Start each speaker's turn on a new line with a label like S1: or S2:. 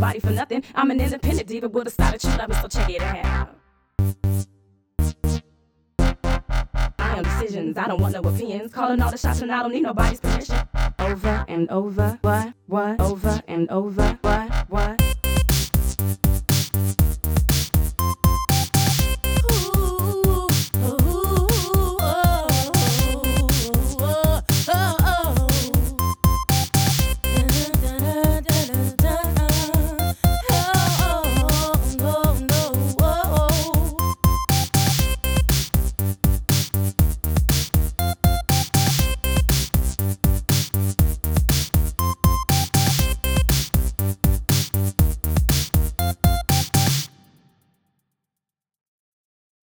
S1: nobody for nothing. I'm an independent diva with a style that you love, so check it out. I am decisions, I don't want no opinions. Calling all the shots and I don't need nobody's permission. Over and over, what, what, over and over, what, what.